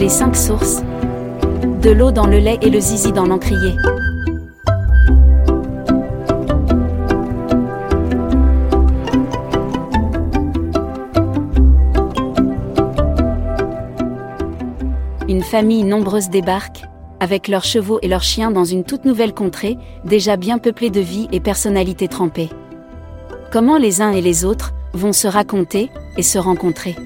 Les cinq sources. De l'eau dans le lait et le zizi dans l'encrier. Une famille nombreuse débarque, avec leurs chevaux et leurs chiens dans une toute nouvelle contrée, déjà bien peuplée de vie et personnalités trempées. Comment les uns et les autres vont se raconter et se rencontrer?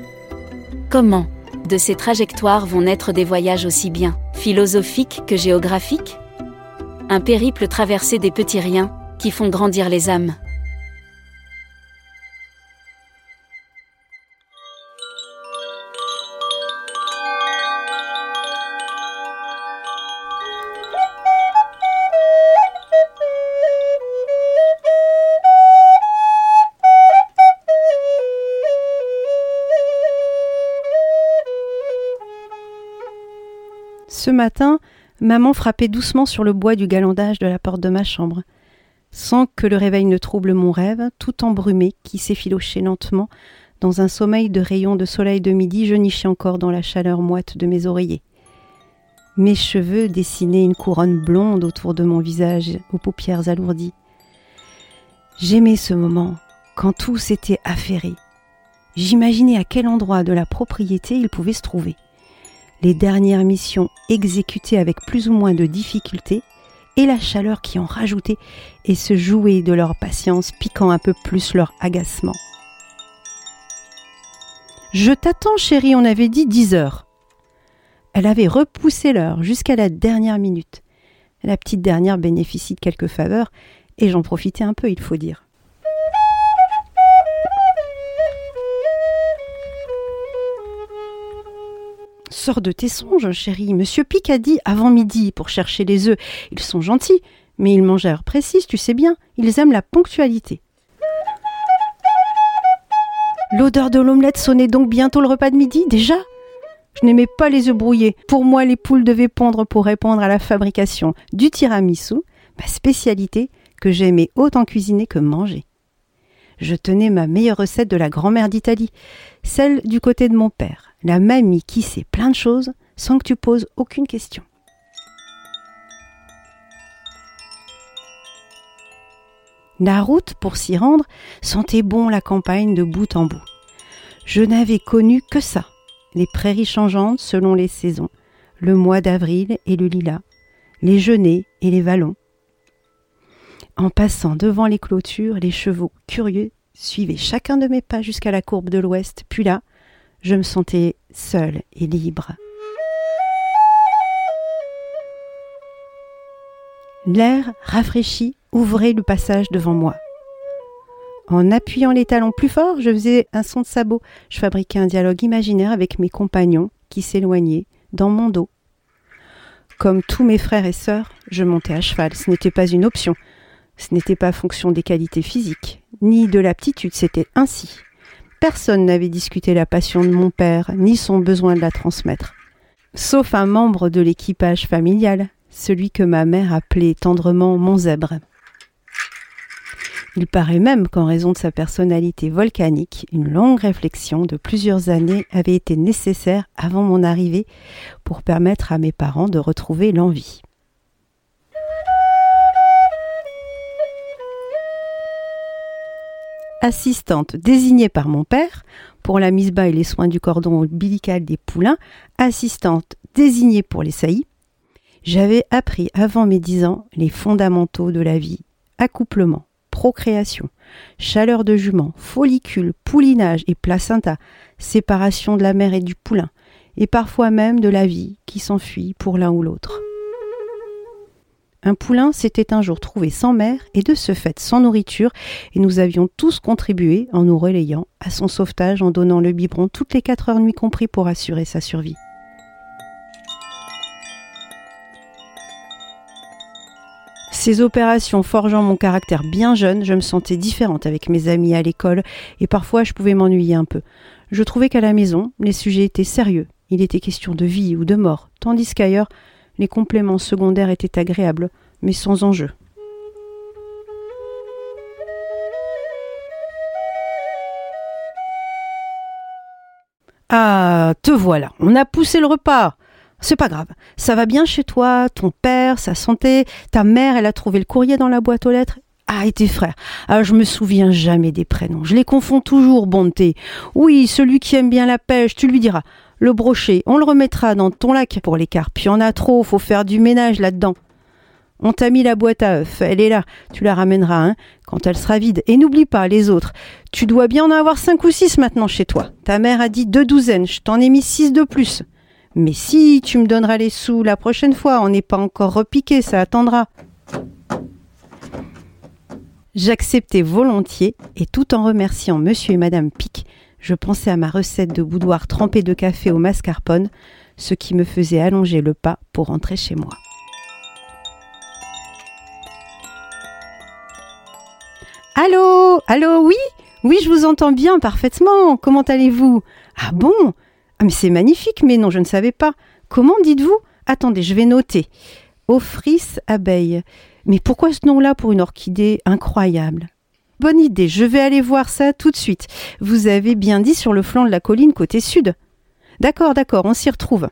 Comment? De ces trajectoires vont naître des voyages aussi bien philosophiques que géographiques? Un périple traversé des petits riens qui font grandir les âmes. Ce matin, maman frappait doucement sur le bois du galandage de la porte de ma chambre, sans que le réveil ne trouble mon rêve, tout embrumé, qui s'effilochait lentement dans un sommeil de rayons de soleil de midi, je nichais encore dans la chaleur moite de mes oreillers. Mes cheveux dessinaient une couronne blonde autour de mon visage, aux paupières alourdies. J'aimais ce moment, quand tout s'était affairé. J'imaginais à quel endroit de la propriété il pouvait se trouver les dernières missions exécutées avec plus ou moins de difficulté, et la chaleur qui en rajoutait et se jouait de leur patience, piquant un peu plus leur agacement. Je t'attends, chérie, on avait dit dix heures. Elle avait repoussé l'heure jusqu'à la dernière minute. La petite dernière bénéficie de quelques faveurs, et j'en profitais un peu, il faut dire. Sors de tes songes, chérie. Monsieur Pic a dit avant midi pour chercher les œufs. Ils sont gentils, mais ils mangent à heure précise, tu sais bien. Ils aiment la ponctualité. L'odeur de l'omelette sonnait donc bientôt le repas de midi, déjà? Je n'aimais pas les œufs brouillés. Pour moi, les poules devaient pondre pour répondre à la fabrication du tiramisu, ma spécialité que j'aimais autant cuisiner que manger. Je tenais ma meilleure recette de la grand-mère d'Italie, celle du côté de mon père la mamie qui sait plein de choses sans que tu poses aucune question. La route pour s'y rendre sentait bon la campagne de bout en bout. Je n'avais connu que ça, les prairies changeantes selon les saisons, le mois d'avril et le lilas, les genêts et les vallons. En passant devant les clôtures, les chevaux curieux suivaient chacun de mes pas jusqu'à la courbe de l'ouest, puis là, je me sentais seule et libre. L'air rafraîchi ouvrait le passage devant moi. En appuyant les talons plus fort, je faisais un son de sabot. Je fabriquais un dialogue imaginaire avec mes compagnons qui s'éloignaient dans mon dos. Comme tous mes frères et sœurs, je montais à cheval. Ce n'était pas une option. Ce n'était pas fonction des qualités physiques, ni de l'aptitude, c'était ainsi. Personne n'avait discuté la passion de mon père, ni son besoin de la transmettre. Sauf un membre de l'équipage familial, celui que ma mère appelait tendrement mon zèbre. Il paraît même qu'en raison de sa personnalité volcanique, une longue réflexion de plusieurs années avait été nécessaire avant mon arrivée pour permettre à mes parents de retrouver l'envie. Assistante désignée par mon père pour la mise bas et les soins du cordon ombilical des poulains, assistante désignée pour les saillies, j'avais appris avant mes dix ans les fondamentaux de la vie accouplement, procréation, chaleur de jument, follicule, poulinage et placenta, séparation de la mère et du poulain, et parfois même de la vie qui s'enfuit pour l'un ou l'autre. Un poulain s'était un jour trouvé sans mère et de ce fait sans nourriture, et nous avions tous contribué en nous relayant à son sauvetage en donnant le biberon toutes les quatre heures nuit compris pour assurer sa survie. Ces opérations forgeant mon caractère bien jeune, je me sentais différente avec mes amis à l'école et parfois je pouvais m'ennuyer un peu. Je trouvais qu'à la maison, les sujets étaient sérieux. Il était question de vie ou de mort, tandis qu'ailleurs, les compléments secondaires étaient agréables, mais sans enjeu. Ah, te voilà, on a poussé le repas. C'est pas grave. Ça va bien chez toi, ton père, sa santé, ta mère, elle a trouvé le courrier dans la boîte aux lettres. Ah, et tes frères. Ah, je me souviens jamais des prénoms. Je les confonds toujours, bonté. Oui, celui qui aime bien la pêche, tu lui diras. Le brochet, on le remettra dans ton lac pour les carpes. Il y en a trop, faut faire du ménage là-dedans. On t'a mis la boîte à œufs, elle est là, tu la ramèneras, hein, quand elle sera vide. Et n'oublie pas, les autres, tu dois bien en avoir cinq ou six maintenant chez toi. Ta mère a dit deux douzaines, je t'en ai mis six de plus. Mais si, tu me donneras les sous la prochaine fois, on n'est pas encore repiqué, ça attendra. J'acceptais volontiers, et tout en remerciant monsieur et madame Pic, je pensais à ma recette de boudoir trempé de café au mascarpone, ce qui me faisait allonger le pas pour rentrer chez moi. Allô Allô Oui Oui, je vous entends bien parfaitement. Comment allez-vous? Ah bon? Ah mais c'est magnifique, mais non, je ne savais pas. Comment dites-vous? Attendez, je vais noter. Offris abeille. Mais pourquoi ce nom-là pour une orchidée incroyable? Bonne idée, je vais aller voir ça tout de suite. Vous avez bien dit sur le flanc de la colline côté sud. D'accord, d'accord, on s'y retrouve.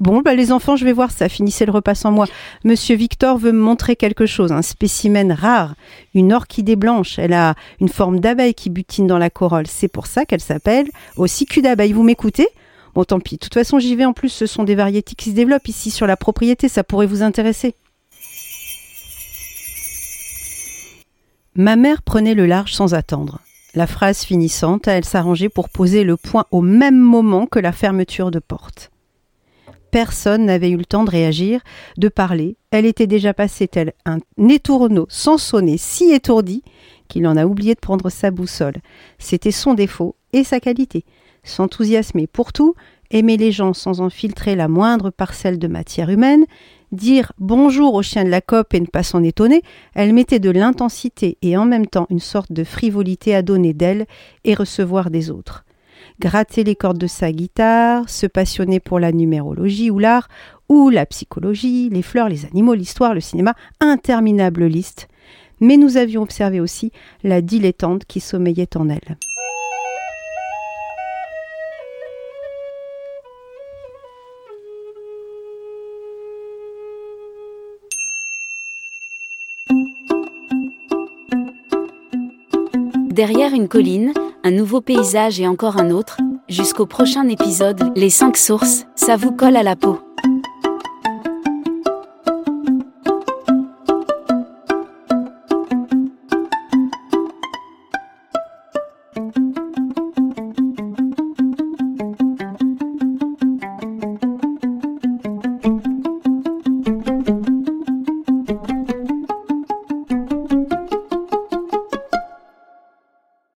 Bon, bah les enfants, je vais voir ça. Finissez le repas sans moi. Monsieur Victor veut me montrer quelque chose, un spécimen rare, une orchidée blanche. Elle a une forme d'abeille qui butine dans la corolle. C'est pour ça qu'elle s'appelle aussi cul d'abeille. Vous m'écoutez? Bon, tant pis. De toute façon, j'y vais. En plus, ce sont des variétés qui se développent ici sur la propriété. Ça pourrait vous intéresser. Ma mère prenait le large sans attendre. La phrase finissante, elle s'arrangeait pour poser le point au même moment que la fermeture de porte. Personne n'avait eu le temps de réagir, de parler. Elle était déjà passée tel un étourneau sans sonner, si étourdi qu'il en a oublié de prendre sa boussole. C'était son défaut et sa qualité. S'enthousiasmer pour tout, aimer les gens sans en filtrer la moindre parcelle de matière humaine, dire bonjour au chien de la COP et ne pas s'en étonner, elle mettait de l'intensité et en même temps une sorte de frivolité à donner d'elle et recevoir des autres gratter les cordes de sa guitare, se passionner pour la numérologie ou l'art, ou la psychologie, les fleurs, les animaux, l'histoire, le cinéma, interminable liste. Mais nous avions observé aussi la dilettante qui sommeillait en elle. Derrière une colline, un nouveau paysage et encore un autre, jusqu'au prochain épisode, les 5 sources, ça vous colle à la peau.